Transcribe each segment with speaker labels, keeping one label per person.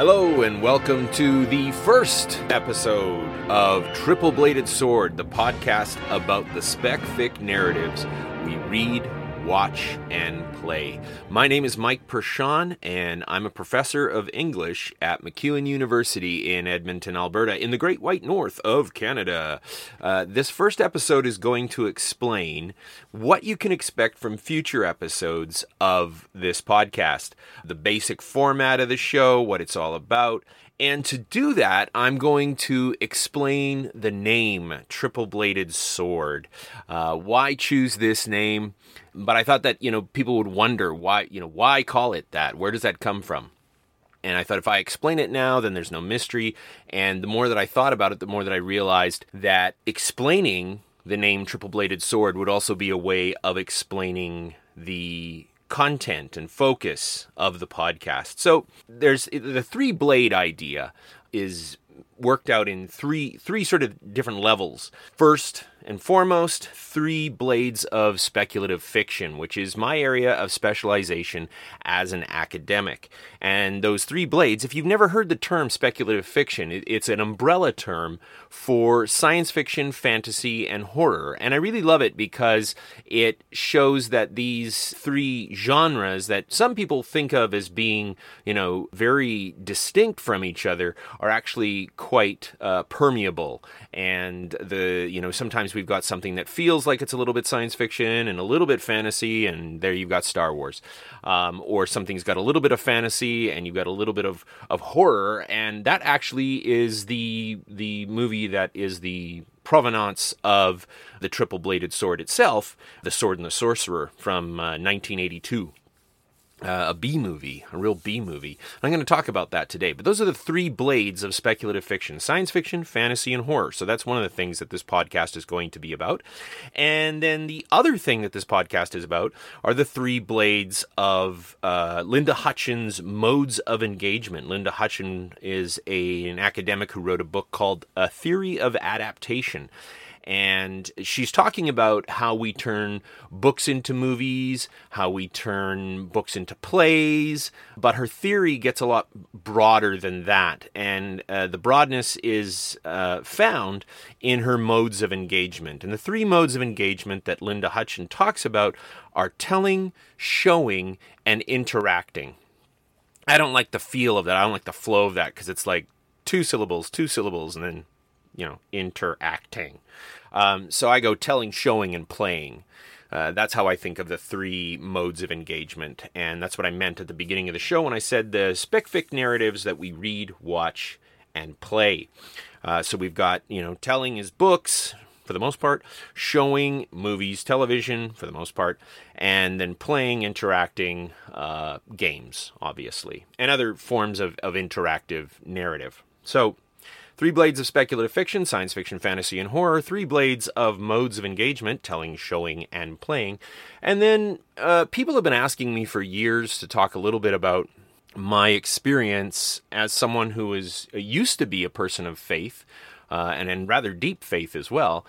Speaker 1: Hello, and welcome to the first episode of Triple Bladed Sword, the podcast about the spec fic narratives we read, watch, and play. My name is Mike Perschon, and I'm a professor of English at MacEwan University in Edmonton, Alberta, in the Great White North of Canada. Uh, this first episode is going to explain what you can expect from future episodes of this podcast, the basic format of the show, what it's all about, and to do that, I'm going to explain the name Triple Bladed Sword. Uh, why choose this name? But I thought that, you know, people would wonder why, you know, why call it that? Where does that come from? And I thought if I explain it now, then there's no mystery. And the more that I thought about it, the more that I realized that explaining the name Triple Bladed Sword would also be a way of explaining the content and focus of the podcast. So there's the three blade idea is worked out in three three sort of different levels. First and foremost, three blades of speculative fiction, which is my area of specialization as an academic. And those three blades, if you've never heard the term speculative fiction, it's an umbrella term for science fiction, fantasy, and horror. And I really love it because it shows that these three genres that some people think of as being, you know, very distinct from each other are actually quite uh, permeable. And the, you know, sometimes we've got something that feels like it's a little bit science fiction and a little bit fantasy, and there you've got Star Wars. Um, or something's got a little bit of fantasy and you've got a little bit of, of horror, and that actually is the the movie that is the provenance of the triple bladed sword itself, The Sword and the Sorcerer from uh, 1982 uh, a B movie, a real B movie. I'm going to talk about that today. But those are the three blades of speculative fiction science fiction, fantasy, and horror. So that's one of the things that this podcast is going to be about. And then the other thing that this podcast is about are the three blades of uh, Linda Hutcheon's modes of engagement. Linda Hutchins is a, an academic who wrote a book called A Theory of Adaptation and she's talking about how we turn books into movies, how we turn books into plays, but her theory gets a lot broader than that, and uh, the broadness is uh, found in her modes of engagement. And the three modes of engagement that Linda Hutcheon talks about are telling, showing, and interacting. I don't like the feel of that. I don't like the flow of that because it's like two syllables, two syllables, and then you know, interacting. Um, so I go telling, showing, and playing. Uh, that's how I think of the three modes of engagement. And that's what I meant at the beginning of the show when I said the spec-fic narratives that we read, watch, and play. Uh, so we've got, you know, telling is books for the most part, showing movies, television for the most part, and then playing, interacting uh, games, obviously, and other forms of, of interactive narrative. So Three blades of speculative fiction, science fiction, fantasy, and horror. Three blades of modes of engagement, telling, showing, and playing. And then uh, people have been asking me for years to talk a little bit about my experience as someone who is uh, used to be a person of faith, uh, and in rather deep faith as well.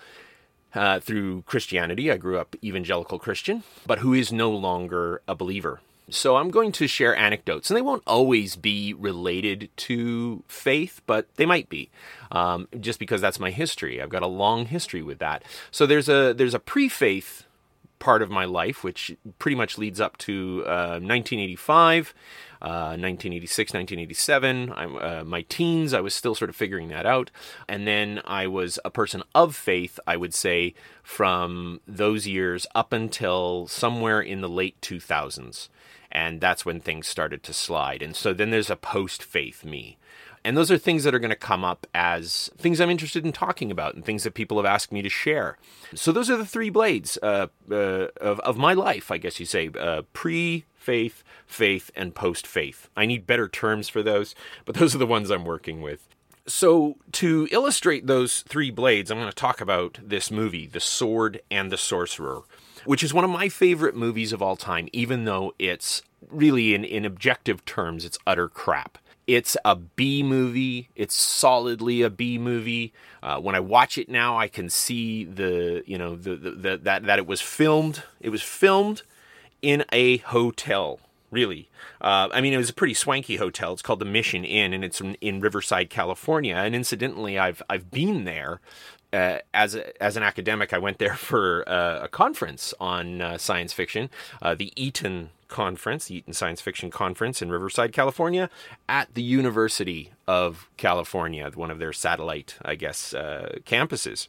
Speaker 1: Uh, through Christianity, I grew up evangelical Christian, but who is no longer a believer. So I'm going to share anecdotes, and they won't always be related to faith, but they might be, um, just because that's my history. I've got a long history with that. So there's a there's a pre-faith part of my life, which pretty much leads up to uh, 1985. Uh, 1986, 1987. Uh, my teens, I was still sort of figuring that out. And then I was a person of faith, I would say, from those years up until somewhere in the late 2000s and that's when things started to slide. And so then there's a post faith me. And those are things that are going to come up as things I'm interested in talking about and things that people have asked me to share. So those are the three blades uh, uh, of, of my life, I guess you say uh, pre faith, faith, and post faith. I need better terms for those, but those are the ones I'm working with. So, to illustrate those three blades, I'm going to talk about this movie, The Sword and the Sorcerer, which is one of my favorite movies of all time, even though it's really, in, in objective terms, it's utter crap. It's a B movie. It's solidly a B movie. Uh, when I watch it now, I can see the you know the, the, the, that that it was filmed. It was filmed in a hotel really. Uh, I mean, it was a pretty swanky hotel. It's called the Mission Inn, and it's in, in Riverside, California. And incidentally, I've I've been there uh, as a, as an academic. I went there for uh, a conference on uh, science fiction, uh, the Eaton Conference, the Eaton Science Fiction Conference in Riverside, California, at the University of California, one of their satellite, I guess, uh, campuses.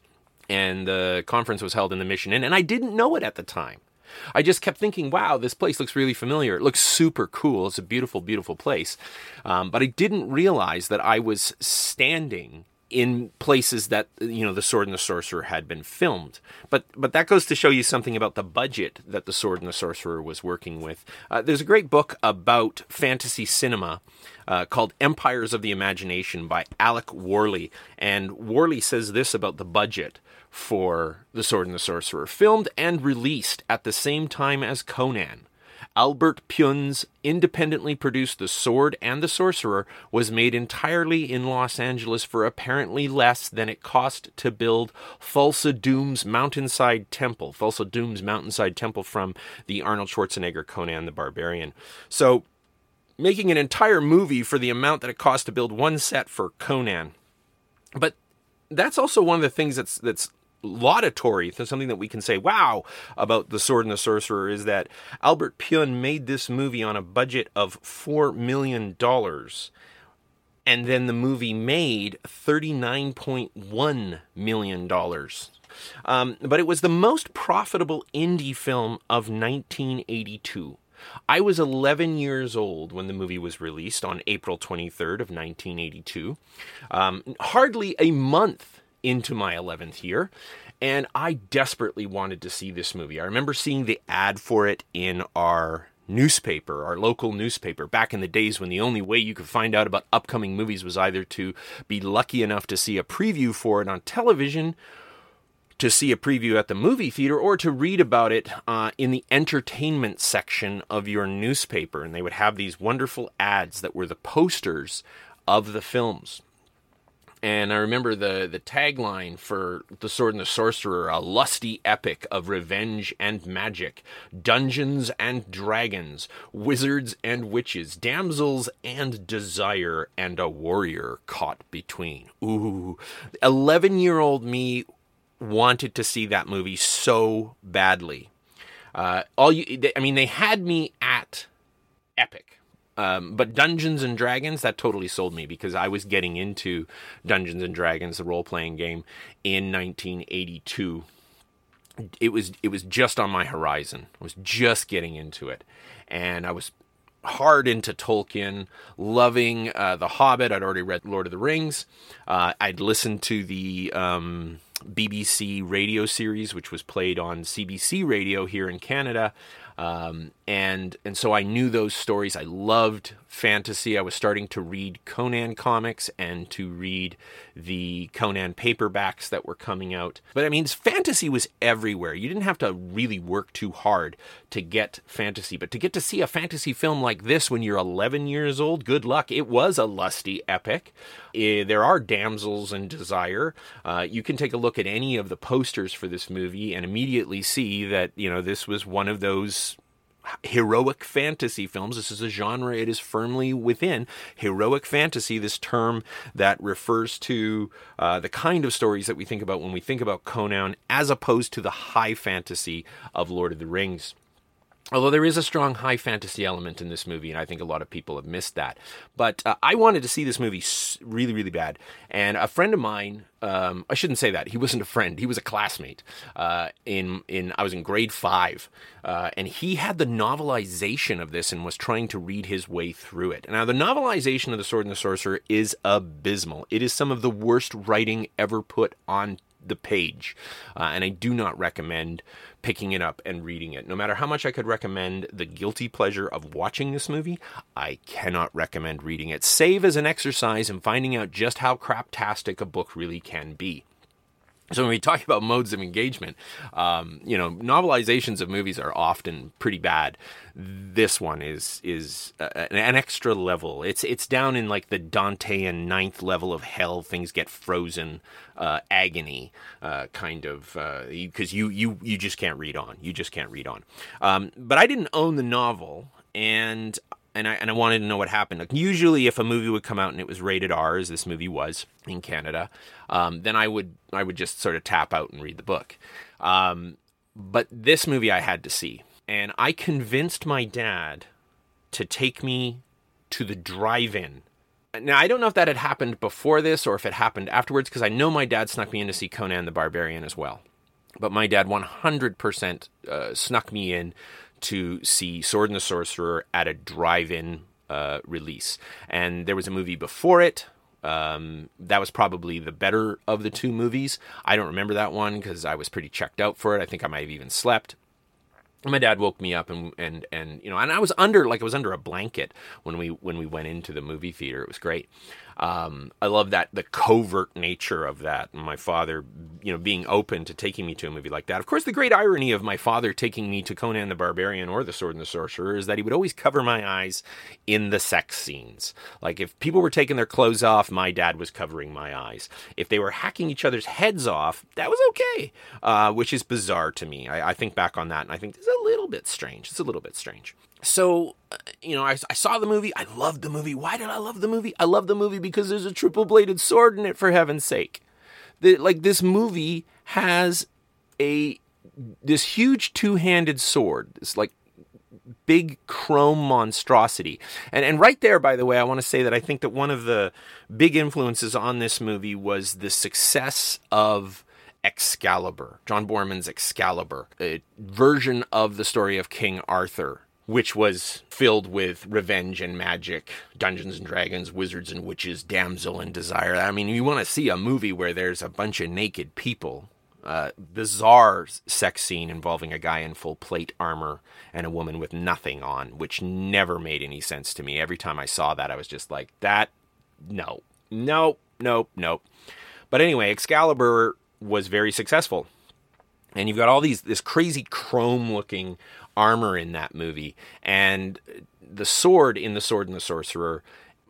Speaker 1: And the conference was held in the Mission Inn, and I didn't know it at the time. I just kept thinking, wow, this place looks really familiar. It looks super cool. It's a beautiful, beautiful place. Um, but I didn't realize that I was standing in places that you know the sword and the sorcerer had been filmed. But but that goes to show you something about the budget that the sword and the sorcerer was working with. Uh, there's a great book about fantasy cinema uh, called empires of the imagination by alec worley. And worley says this about the budget for The Sword and the Sorcerer, filmed and released at the same time as Conan. Albert Pyun's independently produced The Sword and the Sorcerer was made entirely in Los Angeles for apparently less than it cost to build Thulsa Doom's Mountainside Temple. Thulsa Doom's Mountainside Temple from the Arnold Schwarzenegger Conan the Barbarian. So, making an entire movie for the amount that it cost to build one set for Conan. But that's also one of the things that's that's laudatory, something that we can say, wow, about The Sword and the Sorcerer is that Albert Pyun made this movie on a budget of $4 million. And then the movie made $39.1 million. Um, but it was the most profitable indie film of 1982. I was 11 years old when the movie was released on April 23rd of 1982. Um, hardly a month into my 11th year, and I desperately wanted to see this movie. I remember seeing the ad for it in our newspaper, our local newspaper, back in the days when the only way you could find out about upcoming movies was either to be lucky enough to see a preview for it on television, to see a preview at the movie theater, or to read about it uh, in the entertainment section of your newspaper. And they would have these wonderful ads that were the posters of the films. And I remember the, the tagline for The Sword and the Sorcerer a lusty epic of revenge and magic, dungeons and dragons, wizards and witches, damsels and desire, and a warrior caught between. Ooh, 11 year old me wanted to see that movie so badly. Uh, all you, I mean, they had me at epic um, but Dungeons and Dragons that totally sold me because I was getting into Dungeons and Dragons, the role playing game, in 1982. It was it was just on my horizon. I was just getting into it, and I was hard into Tolkien, loving uh, The Hobbit. I'd already read Lord of the Rings. Uh, I'd listened to the um, BBC radio series, which was played on CBC radio here in Canada. Um, and and so I knew those stories. I loved fantasy. I was starting to read Conan comics and to read the Conan paperbacks that were coming out. But I mean, fantasy was everywhere. You didn't have to really work too hard to get fantasy, but to get to see a fantasy film like this when you're 11 years old, good luck. It was a lusty epic. Uh, there are damsels in desire. Uh, you can take a look at any of the posters for this movie and immediately see that you know this was one of those heroic fantasy films. This is a genre it is firmly within. Heroic fantasy, this term that refers to uh, the kind of stories that we think about when we think about Conan, as opposed to the high fantasy of Lord of the Rings. Although there is a strong high fantasy element in this movie, and I think a lot of people have missed that. But uh, I wanted to see this movie really, really bad. And a friend of mine, um, I shouldn't say that. He wasn't a friend. He was a classmate. Uh, in in I was in grade five, uh, and he had the novelization of this and was trying to read his way through it. Now, the novelization of the Sword and the Sorcerer is abysmal. It is some of the worst writing ever put on the page, uh, and I do not recommend picking it up and reading it. No matter how much I could recommend the guilty pleasure of watching this movie, I cannot recommend reading it, save as an exercise in finding out just how craptastic a book really can be. So when we talk about modes of engagement, um, you know, novelizations of movies are often pretty bad. This one is is an extra level. It's it's down in like the Dantean ninth level of hell. Things get frozen, uh, agony uh, kind of because uh, you you you just can't read on. You just can't read on. Um, but I didn't own the novel and and I and I wanted to know what happened. Like, usually, if a movie would come out and it was rated R, as this movie was in Canada, um, then I would I would just sort of tap out and read the book. Um, but this movie I had to see, and I convinced my dad to take me to the drive-in. Now I don't know if that had happened before this or if it happened afterwards, because I know my dad snuck me in to see Conan the Barbarian as well. But my dad 100% uh, snuck me in to see Sword and the Sorcerer at a drive-in uh, release, and there was a movie before it. Um, that was probably the better of the two movies. I don't remember that one because I was pretty checked out for it. I think I might have even slept my dad woke me up and and and you know and I was under like I was under a blanket when we when we went into the movie theater. It was great. Um, I love that the covert nature of that. And My father, you know, being open to taking me to a movie like that. Of course, the great irony of my father taking me to Conan the Barbarian or The Sword and the Sorcerer is that he would always cover my eyes in the sex scenes. Like if people were taking their clothes off, my dad was covering my eyes. If they were hacking each other's heads off, that was okay, uh, which is bizarre to me. I, I think back on that and I think it's a little bit strange. It's a little bit strange so uh, you know I, I, saw the movie. I loved the movie. Why did i love the movie? I love the movie because there's a triple bladed sword in it for heaven's sake. The, like this movie has a this huge two-handed sword. This like big chrome monstrosity. And and right there by the way i want to say that i think that one of the big influences on this movie was the success of Excalibur, John Boorman's Excalibur, a version of the story of King Arthur which was filled with revenge and magic, Dungeons and Dragons, wizards and witches, damsel and desire. I mean, you want to see a movie where there's a bunch of naked people. Uh, bizarre sex scene involving a guy in full plate armor and a woman with nothing on, which never made any sense to me. Every time I saw that, I was just like, that, no, nope, nope, nope. But anyway, Excalibur was very successful. And you've got all these this crazy chrome looking armor in that movie, and the sword in the Sword and the Sorcerer.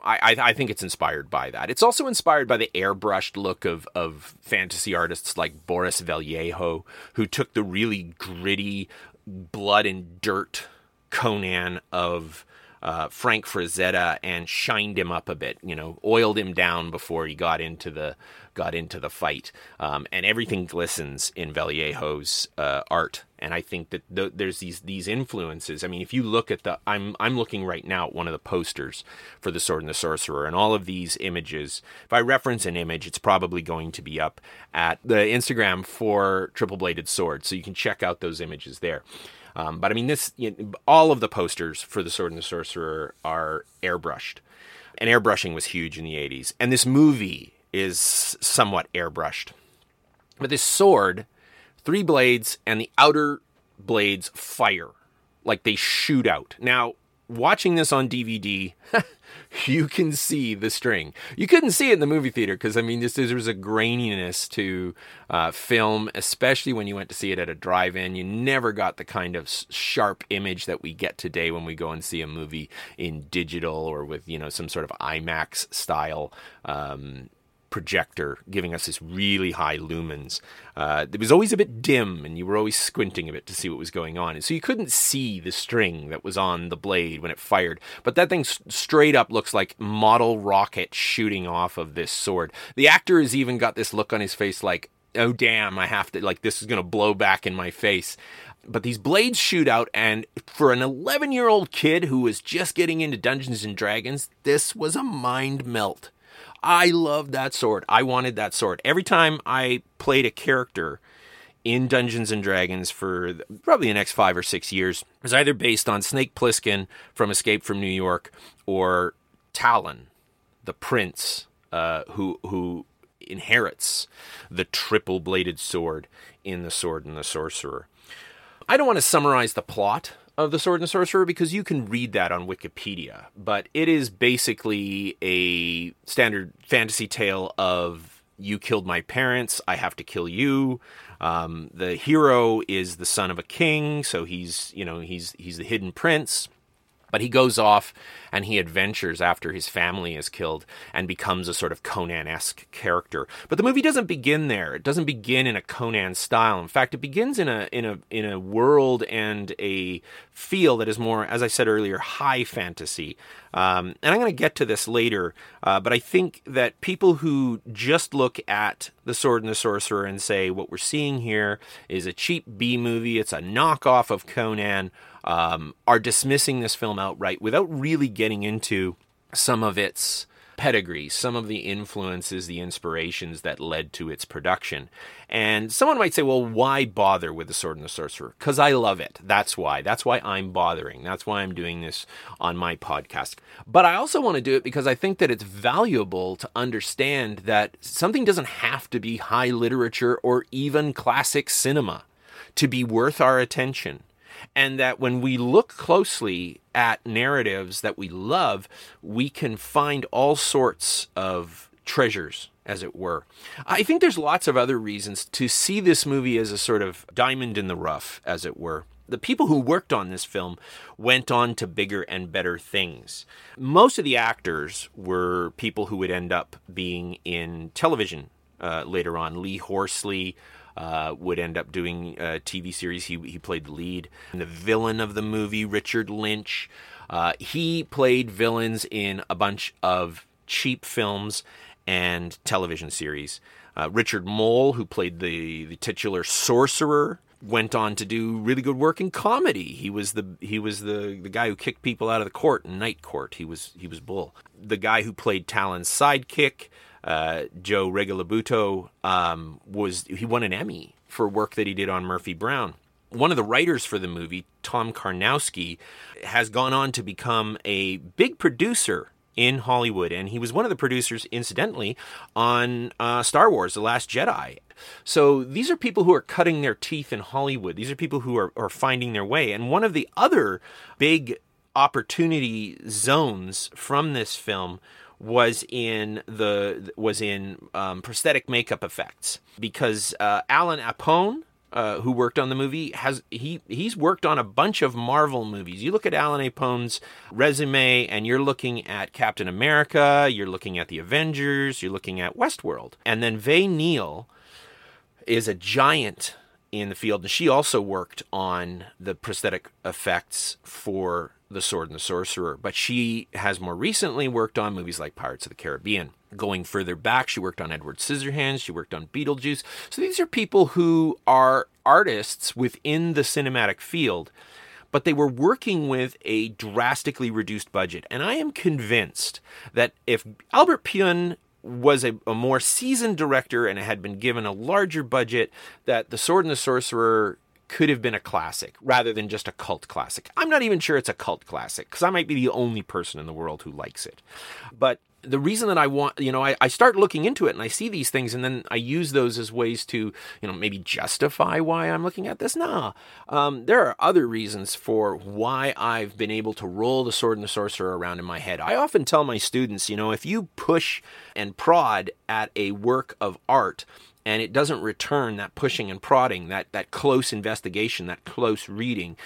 Speaker 1: I, I, think it's inspired by that. It's also inspired by the airbrushed look of, of fantasy artists like Boris Vallejo, who took the really gritty blood and dirt Conan of uh, Frank Frazetta and shined him up a bit. You know, oiled him down before he got into the got into the fight. Um, and everything glistens in Vallejo's uh, art. And I think that th- there's these these influences. I mean, if you look at the, I'm I'm looking right now at one of the posters for the Sword and the Sorcerer, and all of these images. If I reference an image, it's probably going to be up at the Instagram for Triple Bladed Sword, so you can check out those images there. Um, but I mean, this you know, all of the posters for the Sword and the Sorcerer are airbrushed, and airbrushing was huge in the '80s. And this movie is somewhat airbrushed. But this sword, three blades, and the outer blades fire like they shoot out. Now, watching this on DVD, you can see the string. You couldn't see it in the movie theater because I mean, this there was a graininess to uh, film, especially when you went to see it at a drive-in. You never got the kind of sharp image that we get today when we go and see a movie in digital or with you know some sort of IMAX style. Um, projector giving us this really high lumens. Uh, it was always a bit dim, and you were always squinting a bit to see what was going on. And so you couldn't see the string that was on the blade when it fired. But that thing straight up looks like model rocket shooting off of this sword. The actor has even got this look on his face like, oh damn, I have to, like, this is going to blow back in my face but these blades shoot out and for an 11 year old kid who was just getting into dungeons and dragons this was a mind melt I loved that sword. I wanted that sword. Every time I played a character in Dungeons and Dragons for probably the next five or six years it was either based on Snake Plissken from Escape from New York or Talon, the prince uh, who who inherits the triple bladed sword in the Sword and the Sorcerer. I don't want to summarize the plot of the Sword and Sorcerer because you can read that on Wikipedia, but it is basically a standard fantasy tale of you killed my parents, I have to kill you. Um, the hero is the son of a king, so he's you know he's he's the hidden prince. But he goes off and he adventures after his family is killed and becomes a sort of Conan esque character. But the movie doesn't begin there. It doesn't begin in a Conan style. In fact, it begins in a in a in a world and a feel that is more, as I said earlier, high fantasy. Um, and I'm going to get to this later, uh, but I think that people who just look at The Sword and the Sorcerer and say what we're seeing here is a cheap B movie, it's a knockoff of Conan um, are dismissing this film outright without really getting into some of its pedigree, some of the influences, the inspirations that led to its production. And someone might say, well, why bother with The Sword and the Sorcerer? Because I love it. That's why. That's why I'm bothering. That's why I'm doing this on my podcast. But I also want to do it because I think that it's valuable to understand that something doesn't have to be high literature or even classic cinema to be worth our attention and that when we look closely at narratives that we love, we can find all sorts of treasures, as it were. I think there's lots of other reasons to see this movie as a sort of diamond in the rough, as it were. The people who worked on this film went on to bigger and better things. Most of the actors were people who would end up being in television uh, later on. Lee Horsley, uh, would end up doing a TV series. He, he played the lead. And the villain of the movie, Richard Lynch, uh, he played villains in a bunch of cheap films and television series. Uh, Richard Moll, who played the, the titular sorcerer, went on to do really good work in comedy. He was the he was the, the guy who kicked people out of the court in Night Court. He was he was Bull. The guy who played Talon's sidekick uh, Joe Regalbuto um, was he won an Emmy for work that he did on Murphy Brown. One of the writers for the movie, Tom Karnowski, has gone on to become a big producer in Hollywood, and he was one of the producers, incidentally, on uh, Star Wars: The Last Jedi. So these are people who are cutting their teeth in Hollywood. These are people who are, are finding their way. And one of the other big opportunity zones from this film was in the was in um, prosthetic makeup effects because uh, Alan Apone, uh, who worked on the movie, has he he's worked on a bunch of Marvel movies. You look at Alan Apone's resume, and you're looking at Captain America, you're looking at the Avengers, you're looking at Westworld, and then Ve Neill is a giant in the field, and she also worked on the prosthetic effects for the Sword and the Sorcerer, but she has more recently worked on movies like Pirates of the Caribbean. Going further back, she worked on Edward Scissorhands, she worked on Beetlejuice. So these are people who are artists within the cinematic field, but they were working with a drastically reduced budget. And I am convinced that if Albert Pyun was a, a, more seasoned director and had been given a larger budget that the sword and the sorcerer could have been a classic rather than just a cult classic. I'm not even sure it's a cult classic because I might be the only person in the world who likes it. But the reason that I want, you know, I, I start looking into it and I see these things and then I use those as ways to, you know, maybe justify why I'm looking at this. Nah, um, there are other reasons for why I've been able to roll the sword and the sorcerer around in my head. I often tell my students, you know, if you push and prod at a work of art, and it doesn't return that pushing and prodding, that, that close investigation, that close reading,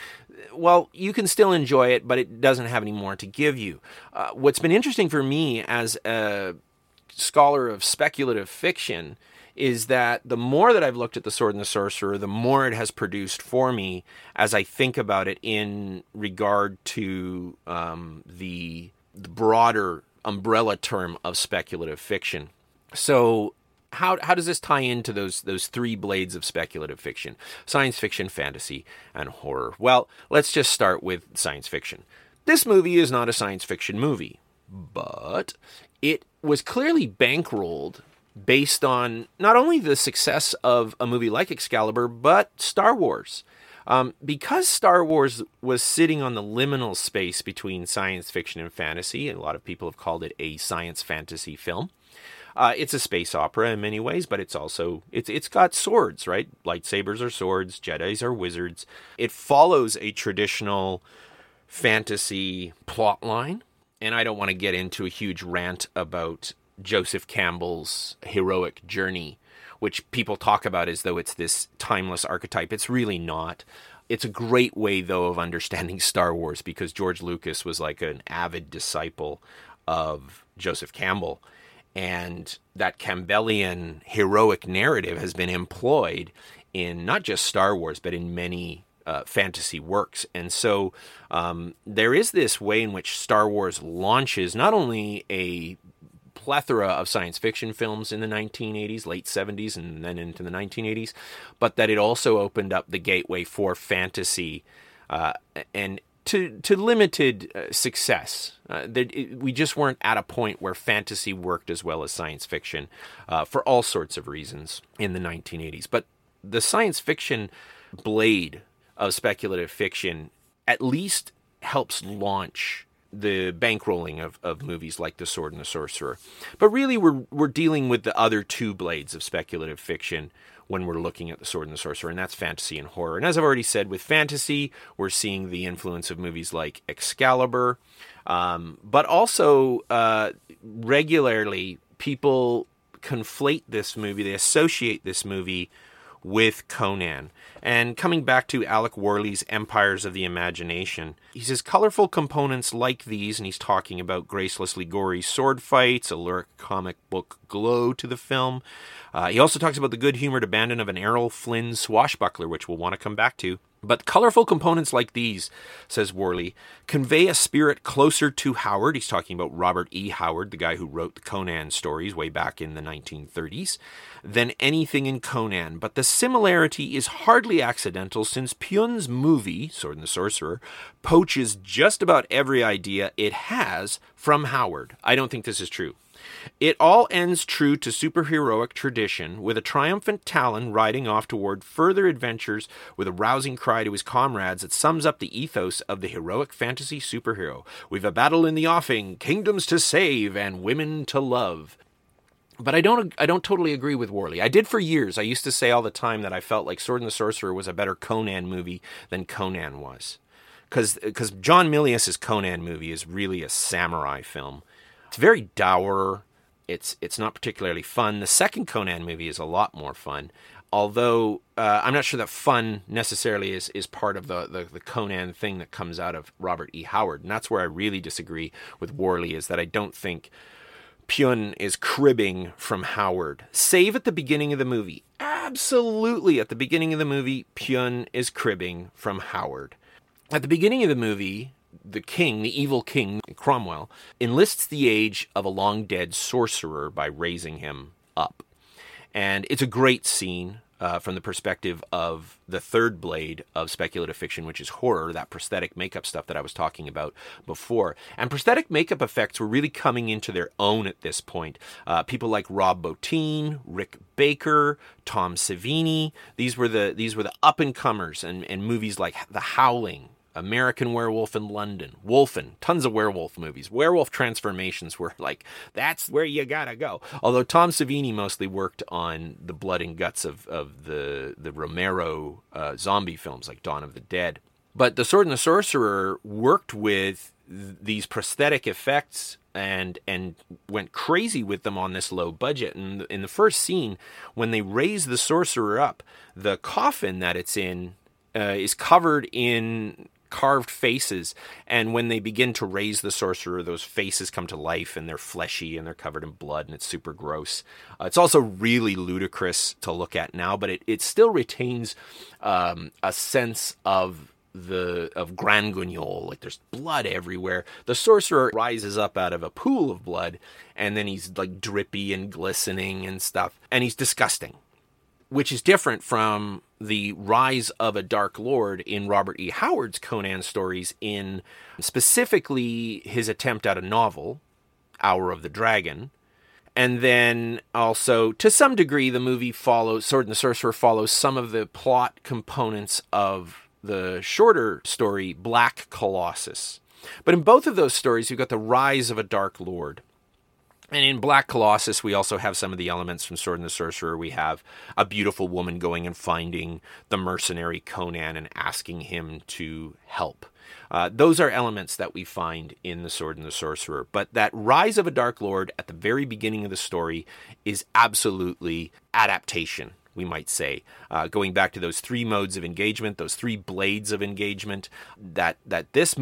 Speaker 1: well, you can still enjoy it, but it doesn't have any more to give you. Uh, what's been interesting for me as a scholar of speculative fiction is that the more that I've looked at The Sword and the Sorcerer, the more it has produced for me as I think about it in regard to um, the, the broader umbrella term of speculative fiction. So how how does this tie into those those three blades of speculative fiction? Science fiction fantasy and horror. Well let's just start with science fiction. This movie is not a science fiction movie but it was clearly bankrolled based on not only the success of a movie like excalibur but star wars. Um, because Star Wars was sitting on the liminal space between science fiction and fantasy, and a lot of people have called it a science fantasy film. Uh, it's a space opera in many ways, but it's also it's it's got swords, right? Lightsabers are swords, Jedi's are wizards. It follows a traditional fantasy plot line, and I don't want to get into a huge rant about Joseph Campbell's heroic journey, which people talk about as though it's this timeless archetype. It's really not. it's a great way, though, of understanding Star Wars because George Lucas was like an avid disciple of Joseph Campbell. And that Campbellian heroic narrative has been employed in not just Star Wars, but in many uh, fantasy works. And so um, there is this way in which Star Wars launches not only a plethora of science fiction films in the 1980s, late 70s, and then into the 1980s, but that it also opened up the gateway for fantasy uh, and to to limited uh, success. Uh, it, we just weren't at a point where fantasy worked as well as science fiction uh, for all sorts of reasons in the 1980s. But the science fiction blade of speculative fiction at least helps launch the bankrolling of, of movies like The Sword and the Sorcerer. But really, we're, we're dealing with the other two blades of speculative fiction when we're looking at The Sword and the Sorcerer, and that's fantasy and horror. And as I've already said, with fantasy, we're seeing the influence of movies like Excalibur, um, but also uh, regularly people conflate this movie, they associate this movie with Conan. And coming back to Alec Worley's Empires of the Imagination, he says colorful components like these, and he's talking about gracelessly gory sword fights, a lyric comic book glow to the film. Uh, he also talks about the good humored abandon of an Errol Flynn swashbuckler, which we'll want to come back to. But colorful components like these, says Worley, convey a spirit closer to Howard. He's talking about Robert E. Howard, the guy who wrote the Conan stories way back in the 1930s, than anything in Conan. But the similarity is hardly accidental since Pyun's movie, Sword and the Sorcerer, poaches just about every idea it has from Howard. I don't think this is true. It all ends true to superheroic tradition, with a triumphant Talon riding off toward further adventures with a rousing cry to his comrades that sums up the ethos of the heroic fantasy superhero. We've a battle in the offing, kingdoms to save, and women to love. But I don't I don't totally agree with Worley. I did for years. I used to say all the time that I felt like Sword and the Sorcerer was a better Conan movie than Conan was. Cuz cuz John Milius's Conan movie is really a samurai film. It's very dour. It's it's not particularly fun. The second Conan movie is a lot more fun, although uh, I'm not sure that fun necessarily is is part of the, the, the Conan thing that comes out of Robert E. Howard, and that's where I really disagree with Worley. Is that I don't think Pyun is cribbing from Howard, save at the beginning of the movie. Absolutely, at the beginning of the movie, Pyun is cribbing from Howard. At the beginning of the movie, the king, the evil king, Cromwell, enlists the age of a long dead sorcerer by raising him up. And it's a great scene uh, from the perspective of the third blade of speculative fiction, which is horror, that prosthetic makeup stuff that I was talking about before. And prosthetic makeup effects were really coming into their own at this point. Uh, people like Rob Bottin, Rick Baker, Tom Savini, these were the these were the up and comers, and, and movies like The Howling, American Werewolf in London, Wolfen, tons of werewolf movies. Werewolf transformations were like, that's where you gotta go. Although Tom Savini mostly worked on the blood and guts of, of the, the Romero uh, zombie films like Dawn of the Dead. But The Sword and the Sorcerer worked with th- these prosthetic effects and and went crazy with them on this low budget. And in the first scene, when they raise the sorcerer up, the coffin that it's in uh, is covered in carved faces and when they begin to raise the sorcerer those faces come to life and they're fleshy and they're covered in blood and it's super gross uh, it's also really ludicrous to look at now but it, it still retains um, a sense of the of Grand Guignol, like there's blood everywhere. The sorcerer rises up out of a pool of blood, and then he's like drippy and glistening and stuff, and he's disgusting which is different from the rise of a dark lord in Robert E. Howard's Conan stories in specifically his attempt at a novel, Hour of the Dragon. And then also, to some degree, the movie follows, Sword and the Sorcerer follows some of the plot components of the shorter story, Black Colossus. But in both of those stories, you've got the rise of a dark lord. And in Black Colossus, we also have some of the elements from Sword and the Sorcerer. We have a beautiful woman going and finding the mercenary Conan and asking him to help. Uh, those are elements that we find in The Sword and the Sorcerer. But that rise of a Dark Lord at the very beginning of the story is absolutely adaptation we might say, uh, going back to those three modes of engagement, those three blades of engagement, that that this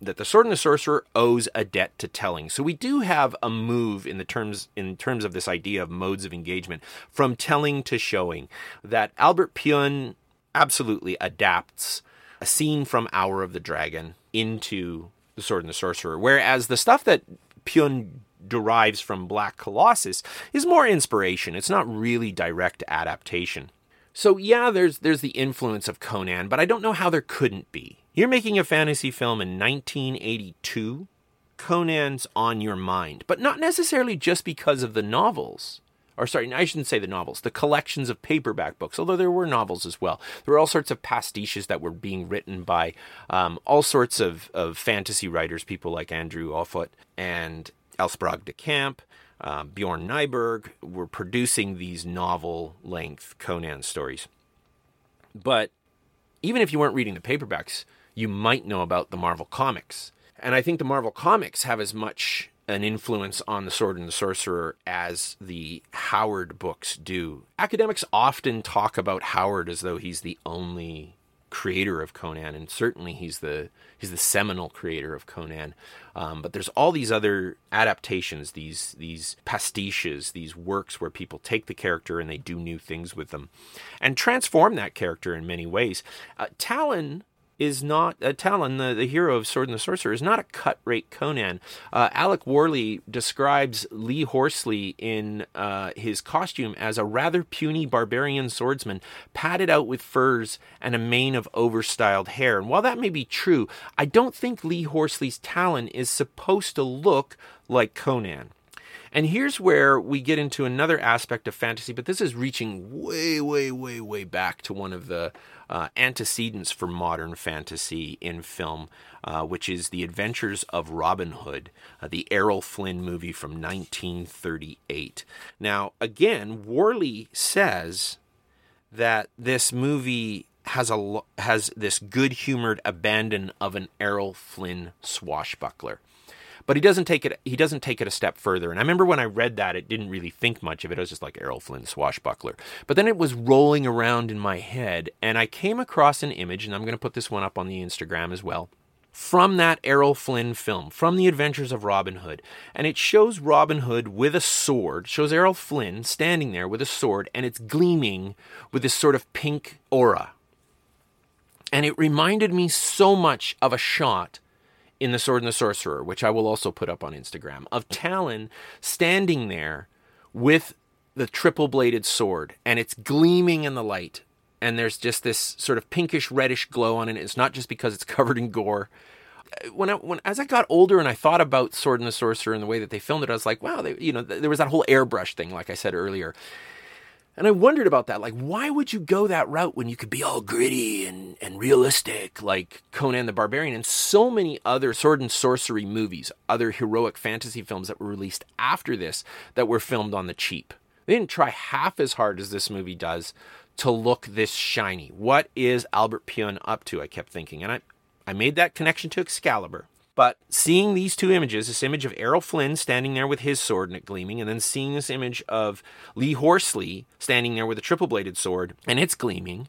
Speaker 1: that the sword and the sorcerer owes a debt to telling. So we do have a move in the terms in terms of this idea of modes of engagement from telling to showing that Albert Pyun absolutely adapts a scene from Hour of the Dragon into the Sword and the Sorcerer, whereas the stuff that Pyun derives from Black Colossus is more inspiration. It's not really direct adaptation. So yeah, there's there's the influence of Conan, but I don't know how there couldn't be. You're making a fantasy film in 1982. Conan's on your mind, but not necessarily just because of the novels. Or sorry, I shouldn't say the novels, the collections of paperback books, although there were novels as well. There were all sorts of pastiches that were being written by um, all sorts of, of fantasy writers, people like Andrew Offutt and Sprague de Camp, um, Bjorn Nyberg were producing these novel length Conan stories. But even if you weren't reading the paperbacks, you might know about the Marvel Comics. And I think the Marvel Comics have as much an influence on the Sword and the Sorcerer as the Howard books do. Academics often talk about Howard as though he's the only creator of Conan, and certainly he's the he's the seminal creator of Conan. Um, but there's all these other adaptations, these these pastiches, these works where people take the character and they do new things with them, and transform that character in many ways. Uh, Talon is not uh, Talon, the, the hero of Sword and the Sorcerer, is not a cut rate Conan. Uh, Alec Worley describes Lee Horsley in uh, his costume as a rather puny barbarian swordsman, padded out with furs and a mane of overstyled hair. And while that may be true, I don't think Lee Horsley's Talon is supposed to look like Conan. And here's where we get into another aspect of fantasy, but this is reaching way, way, way, way back to one of the uh, antecedents for modern fantasy in film, uh, which is The Adventures of Robin Hood, uh, the Errol Flynn movie from 1938. Now, again, Worley says that this movie has a has this good-humored abandon of an Errol Flynn swashbuckler but he doesn't take it he doesn't take it a step further and i remember when i read that it didn't really think much of it i was just like errol flynn swashbuckler but then it was rolling around in my head and i came across an image and i'm going to put this one up on the instagram as well from that Errol Flynn film, from The Adventures of Robin Hood. And it shows Robin Hood with a sword, shows Errol Flynn standing there with a sword, and it's gleaming with this sort of pink aura. And it reminded me so much of a shot in The Sword and the Sorcerer, which I will also put up on Instagram, of Talon standing there with the triple bladed sword and it's gleaming in the light. And there's just this sort of pinkish reddish glow on it. It's not just because it's covered in gore. When I, when as I got older and I thought about Sword and the Sorcerer and the way that they filmed it, I was like, wow, they, you know, there was that whole airbrush thing, like I said earlier. And I wondered about that. Like, why would you go that route when you could be all gritty and, and realistic, like Conan the Barbarian and so many other sword and sorcery movies, other heroic fantasy films that were released after this that were filmed on the cheap? They didn't try half as hard as this movie does to look this shiny. What is Albert Pyun up to? I kept thinking. And I, I made that connection to Excalibur. But seeing these two images, this image of Errol Flynn standing there with his sword and it gleaming, and then seeing this image of Lee Horsley standing there with a triple bladed sword and it's gleaming.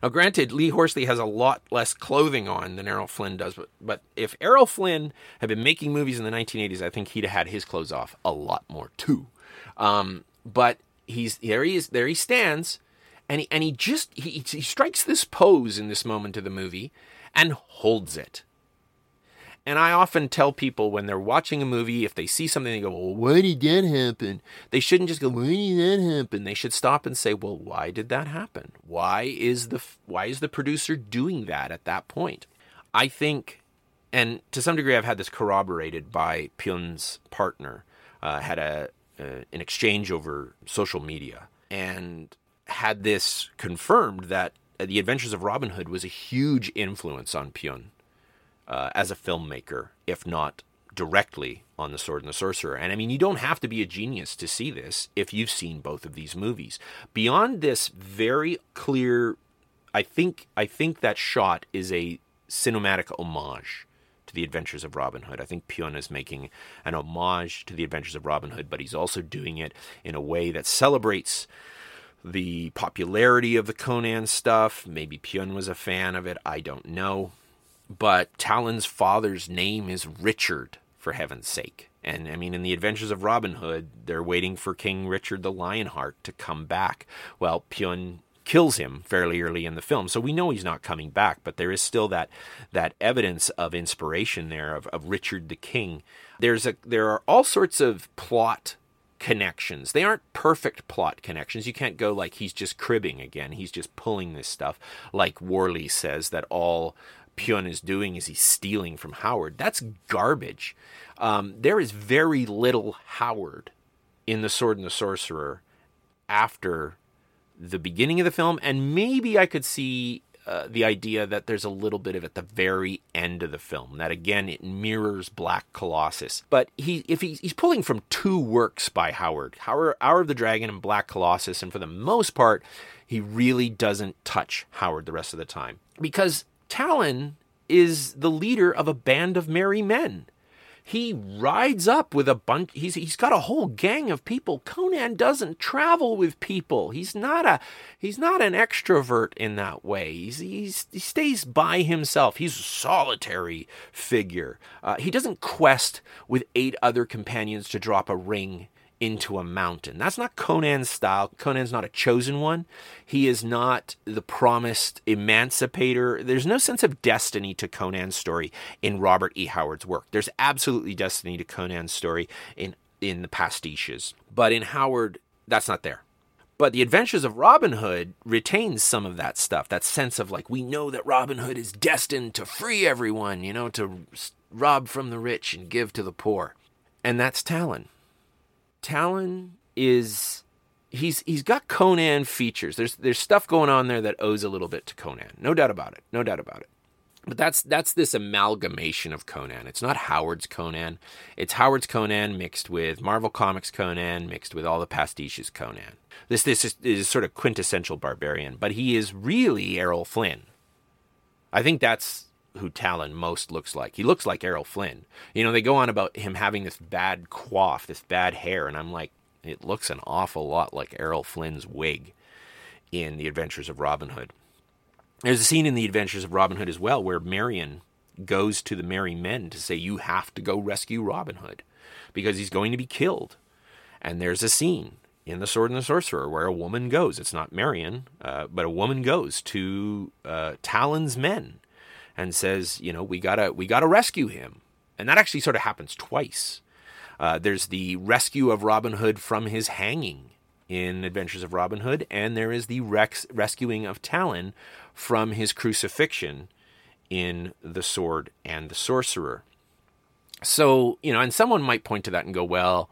Speaker 1: Now, granted, Lee Horsley has a lot less clothing on than Errol Flynn does, but, but if Errol Flynn had been making movies in the 1980s, I think he'd have had his clothes off a lot more too. Um, but he's there. He is there. He stands, and he and he just he, he strikes this pose in this moment of the movie and holds it. And I often tell people when they're watching a movie, if they see something, they go, Well, why did that happen? They shouldn't just go, Why did that happen? They should stop and say, Well, why did that happen? Why is the why is the producer doing that at that point? I think, and to some degree, I've had this corroborated by Pyun's partner. Uh, had a uh, an exchange over social media and had this confirmed that The Adventures of Robin Hood was a huge influence on Pyun uh, as a filmmaker, if not directly on The Sword and the Sorcerer. And I mean, you don't have to be a genius to see this if you've seen both of these movies. Beyond this very clear, I think I think that shot is a cinematic homage to the Adventures of Robin Hood. I think Pyun is making an homage to the Adventures of Robin Hood, but he's also doing it in a way that celebrates the popularity of the Conan stuff. Maybe Pyun was a fan of it. I don't know. But Talon's father's name is Richard, for heaven's sake. And I mean, in the Adventures of Robin Hood, they're waiting for King Richard the Lionheart to come back. Well, Pyun kills him fairly early in the film, so we know he's not coming back. But there is still that that evidence of inspiration there of, of Richard the King. There's a there are all sorts of plot connections. They aren't perfect plot connections. You can't go like he's just cribbing again. He's just pulling this stuff, like Worley says that all Pyun is doing is he's stealing from Howard. That's garbage. Um, there is very little Howard in The Sword and the Sorcerer after the beginning of the film, and maybe I could see uh, the idea that there's a little bit of at the very end of the film that again it mirrors Black Colossus. But he if he, he's pulling from two works by Howard, Howard Hour of the Dragon and Black Colossus, and for the most part, he really doesn't touch Howard the rest of the time because Talon is the leader of a band of merry men. He rides up with a bunch he's he's got a whole gang of people. Conan doesn't travel with people. He's not a he's not an extrovert in that way. He's, he's he stays by himself. He's a solitary figure. Uh, he doesn't quest with eight other companions to drop a ring into a mountain. That's not Conan's style. Conan's not a chosen one. He is not the promised emancipator. There's no sense of destiny to Conan's story in Robert E. Howard's work. There's absolutely destiny to Conan's story in in the pastiches. But in Howard, that's not there. But the adventures of Robin Hood retains some of that stuff, that sense of like, we know that Robin Hood is destined to free everyone, you know, to rob from the rich and give to the poor. And that's Talon. Talon is he's he's got Conan features. There's there's stuff going on there that owes a little bit to Conan. No doubt about it. No doubt about it. But that's that's this amalgamation of Conan. It's not Howard's Conan. It's Howard's Conan mixed with Marvel Comics Conan mixed with all the pastiches Conan. This this is, is sort of quintessential barbarian, but he is really Errol Flynn. I think that's who Talon most looks like. He looks like Errol Flynn. You know, they go on about him having this bad coif, this bad hair, and I'm like, it looks an awful lot like Errol Flynn's wig in The Adventures of Robin Hood. There's a scene in The Adventures of Robin Hood as well where Marion goes to the merry men to say, You have to go rescue Robin Hood because he's going to be killed. And there's a scene in The Sword and the Sorcerer where a woman goes. It's not Marion, uh, but a woman goes to uh, Talon's men and says, you know, we gotta we gotta rescue him, and that actually sort of happens twice. Uh, there's the rescue of Robin Hood from his hanging in Adventures of Robin Hood, and there is the rex- rescuing of Talon from his crucifixion in The Sword and the Sorcerer. So, you know, and someone might point to that and go, well,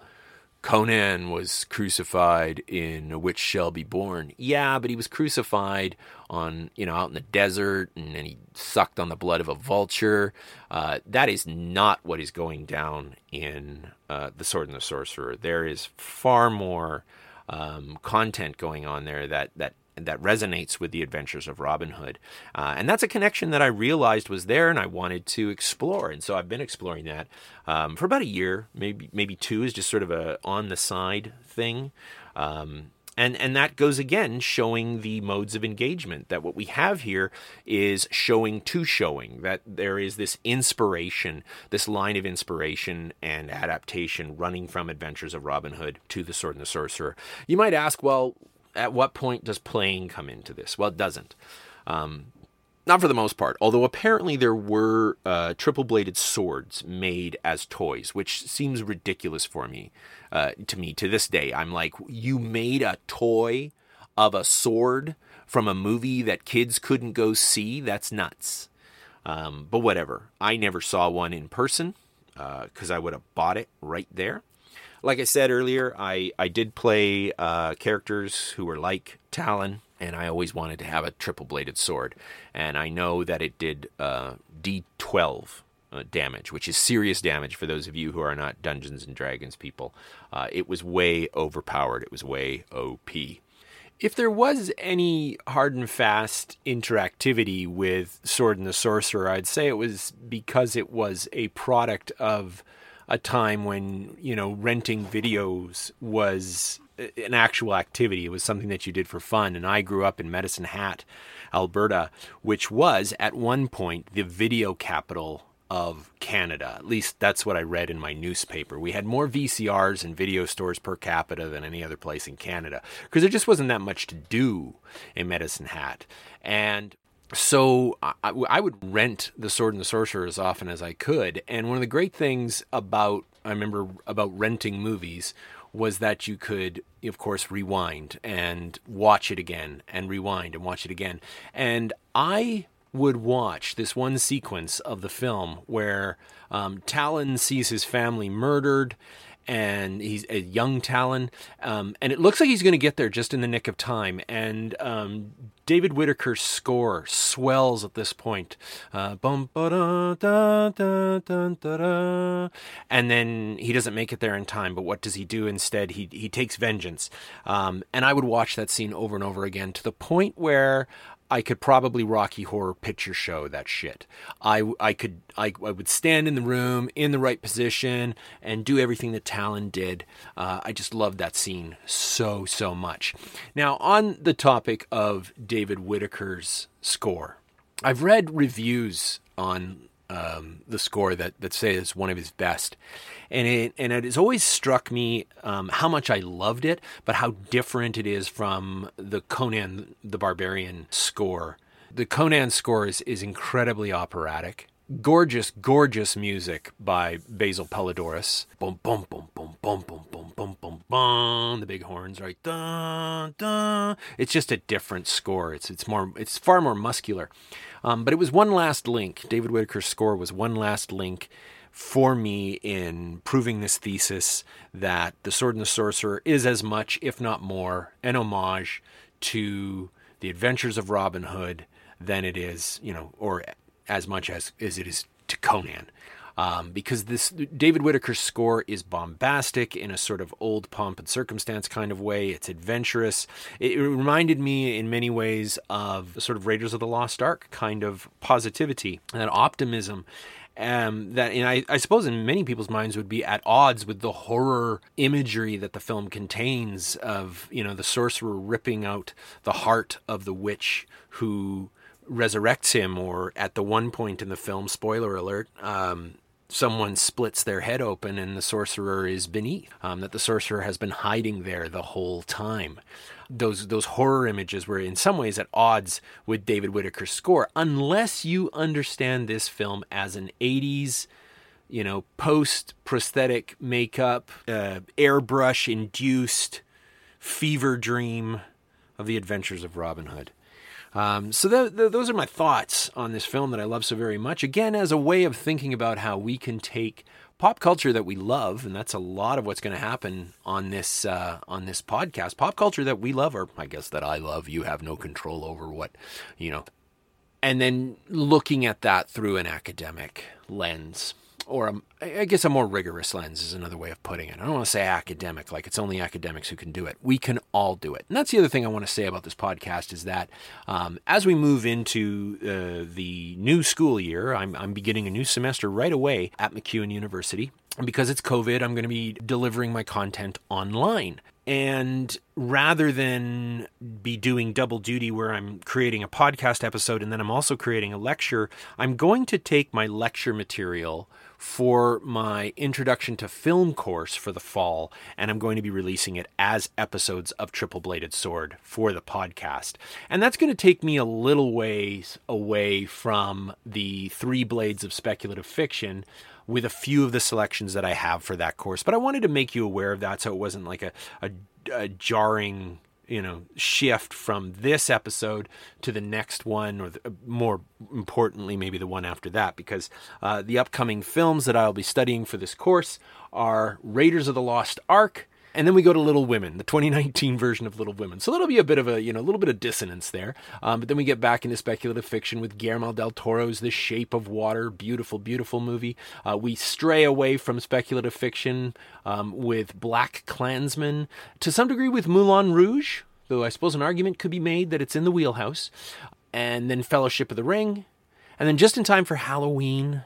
Speaker 1: Conan was crucified in A Witch Shall Be Born. Yeah, but he was crucified on, you know, out in the desert and then he sucked on the blood of a vulture. Uh, that is not what is going down in uh, The Sword and the Sorcerer. There is far more um, content going on there that, that that resonates with the adventures of Robin Hood. Uh, and that's a connection that I realized was there and I wanted to explore. And so I've been exploring that um, for about a year, maybe maybe two is just sort of a on the side thing. Um, and and that goes again showing the modes of engagement that what we have here is showing to showing that there is this inspiration this line of inspiration and adaptation running from adventures of robin hood to the sword and the sorcerer you might ask well at what point does playing come into this? Well, it doesn't. Um, not for the most part, although apparently there were uh, triple bladed swords made as toys, which seems ridiculous for me. Uh, to me, to this day, I'm like, you made a toy of a sword from a movie that kids couldn't go see? That's nuts. Um, but whatever. I never saw one in person because uh, I would have bought it right there like I said earlier, I, I did play uh, characters who were like Talon, and I always wanted to have a triple bladed sword. And I know that it did uh, D12 uh, damage, which is serious damage for those of you who are not Dungeons and Dragons people. Uh, it was way overpowered, it was way OP. If there was any hard and fast interactivity with Sword and the Sorcerer, I'd say it was because it was a product of a time when you know renting videos was an actual activity. It was something that you did for fun. And I grew up in Medicine Hat, Alberta, which was at one point the video capital of Canada. At least that's what I read in my newspaper. We had more VCRs and video stores per capita than any other place in Canada because there just wasn't that much to do in Medicine Hat. And so I, I, would rent the sword and the sorcerer as often as I could. And one of the great things about I remember about renting movies was that you could, of course, rewind and watch it again and rewind and watch it again. And I would watch this one sequence of the film where um, Talon sees his family murdered and he's a young Talon, um, and it looks like he's going to get there just in the nick of time. And um, David Whitaker's score swells at this point, uh, and then he doesn't make it there in time. But what does he do instead? He he takes vengeance, um, and I would watch that scene over and over again to the point where I could probably Rocky Horror Picture Show that shit. I, I could I, I would stand in the room in the right position and do everything that Talon did. Uh, I just loved that scene so so much. Now on the topic of David Whitaker's score, I've read reviews on um, the score that that say it's one of his best, and it and it has always struck me um, how much I loved it, but how different it is from the Conan the Barbarian score. The Conan score is, is incredibly operatic. Gorgeous, gorgeous music by Basil Poledouris. Boom, boom, boom, boom, boom, boom, boom, boom, boom. The big horns, right? Dun, dun. It's just a different score. It's it's more it's far more muscular. Um, but it was one last link. David Whitaker's score was one last link for me in proving this thesis that The Sword and the Sorcerer is as much, if not more, an homage to the adventures of Robin Hood than it is, you know, or as much as, as it is to Conan. Um, because this David Whitaker's score is bombastic in a sort of old pomp and circumstance kind of way. It's adventurous. It, reminded me in many ways of sort of Raiders of the Lost Ark kind of positivity and optimism um, that and I, I, suppose in many people's minds would be at odds with the horror imagery that the film contains of you know the sorcerer ripping out the heart of the witch who resurrects him or at the one point in the film spoiler alert um, someone splits their head open and the sorcerer is beneath um, that the sorcerer has been hiding there the whole time those those horror images were in some ways at odds with David Whitaker's score, unless you understand this film as an 80s, you know, post prosthetic makeup, uh, airbrush induced fever dream of the adventures of Robin Hood. Um, so those are my thoughts on this film that I love so very much. Again, as a way of thinking about how we can take pop culture that we love, and that's a lot of what's going to happen on this uh, on this podcast. Pop culture that we love, or I guess that I love. You have no control over what you know, and then looking at that through an academic lens or a, I guess a more rigorous lens is another way of putting it. I don't want to say academic, like it's only academics who can do it. We can all do it. And that's the other thing I want to say about this podcast is that um, as we move into uh, the new school year, I'm, I'm beginning a new semester right away at MacEwan University. And because it's COVID, I'm going to be delivering my content online. And rather than be doing double duty where I'm creating a podcast episode and then I'm also creating a lecture, I'm going to take my lecture material for my introduction to film course for the fall, and I'm going to be releasing it as episodes of Triple Bladed Sword for the podcast. And that's going to take me a little ways away from the three blades of speculative fiction with a few of the selections that I have for that course. But I wanted to make you aware of that so it wasn't like a, a, a jarring you know shift from this episode to the next one or the, more importantly maybe the one after that because uh, the upcoming films that i'll be studying for this course are raiders of the lost ark and then we go to Little Women, the 2019 version of Little Women. So that'll be a bit of a, you know, a little bit of dissonance there. Um, but then we get back into speculative fiction with Guillermo del Toro's The Shape of Water, beautiful, beautiful movie. Uh, we stray away from speculative fiction um, with Black Klansman, to some degree with Moulin Rouge, though I suppose an argument could be made that it's in the wheelhouse. And then Fellowship of the Ring. And then just in time for Halloween,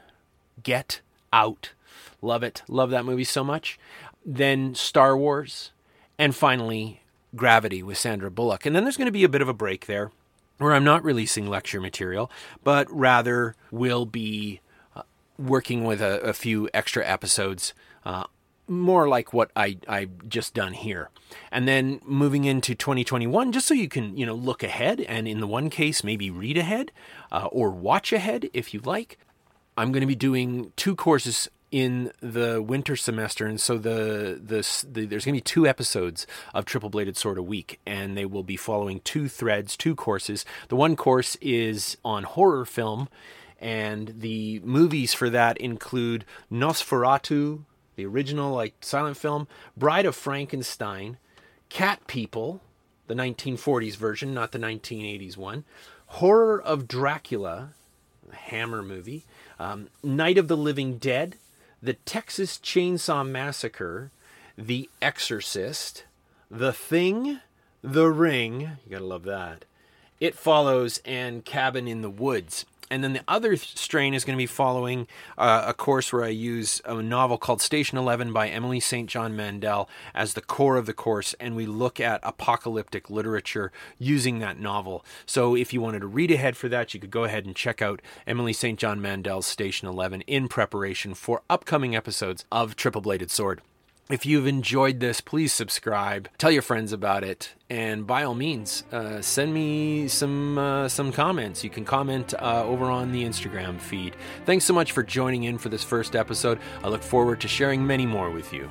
Speaker 1: Get Out. Love it. Love that movie so much then Star Wars,
Speaker 2: And finally, Gravity with Sandra Bullock. And then there's going to be a bit of a break there where I'm not releasing lecture material, but rather will be uh, working with a, a, few extra episodes. Uh, more like what I I just done here, and then moving into 2021, just so you can you know look ahead, and in the one case maybe read ahead uh, or watch ahead if you like. I'm going to be doing two courses in the winter semester, and so the, the, the there's going to be two episodes of Triple Bladed Sword a week, and they will be following two threads, two courses. The one course is on horror film, and the movies for that include Nosferatu, the original like silent film, Bride of Frankenstein, Cat People, the 1940s version, not the 1980s one, Horror of Dracula, Hammer movie, um, Night of the Living Dead, The Texas Chainsaw Massacre, The Exorcist, The Thing, The Ring, you gotta love that, It Follows, and Cabin in the Woods. And then the other strain is going to be following uh, a course where I use a novel called Station 11 by Emily St. John Mandel as the core of the course, and we look at apocalyptic literature using that novel. So if you wanted to read ahead for that, you could go ahead and check out Emily St. John Mandel's Station 11 in preparation for upcoming episodes of Triple Bladed Sword. If you've enjoyed this, please subscribe, tell your friends about it, and by all means, uh, send me some uh, some comments. You can comment uh, over on the Instagram feed. Thanks so much for joining in for this first episode. I look forward to sharing many more with you.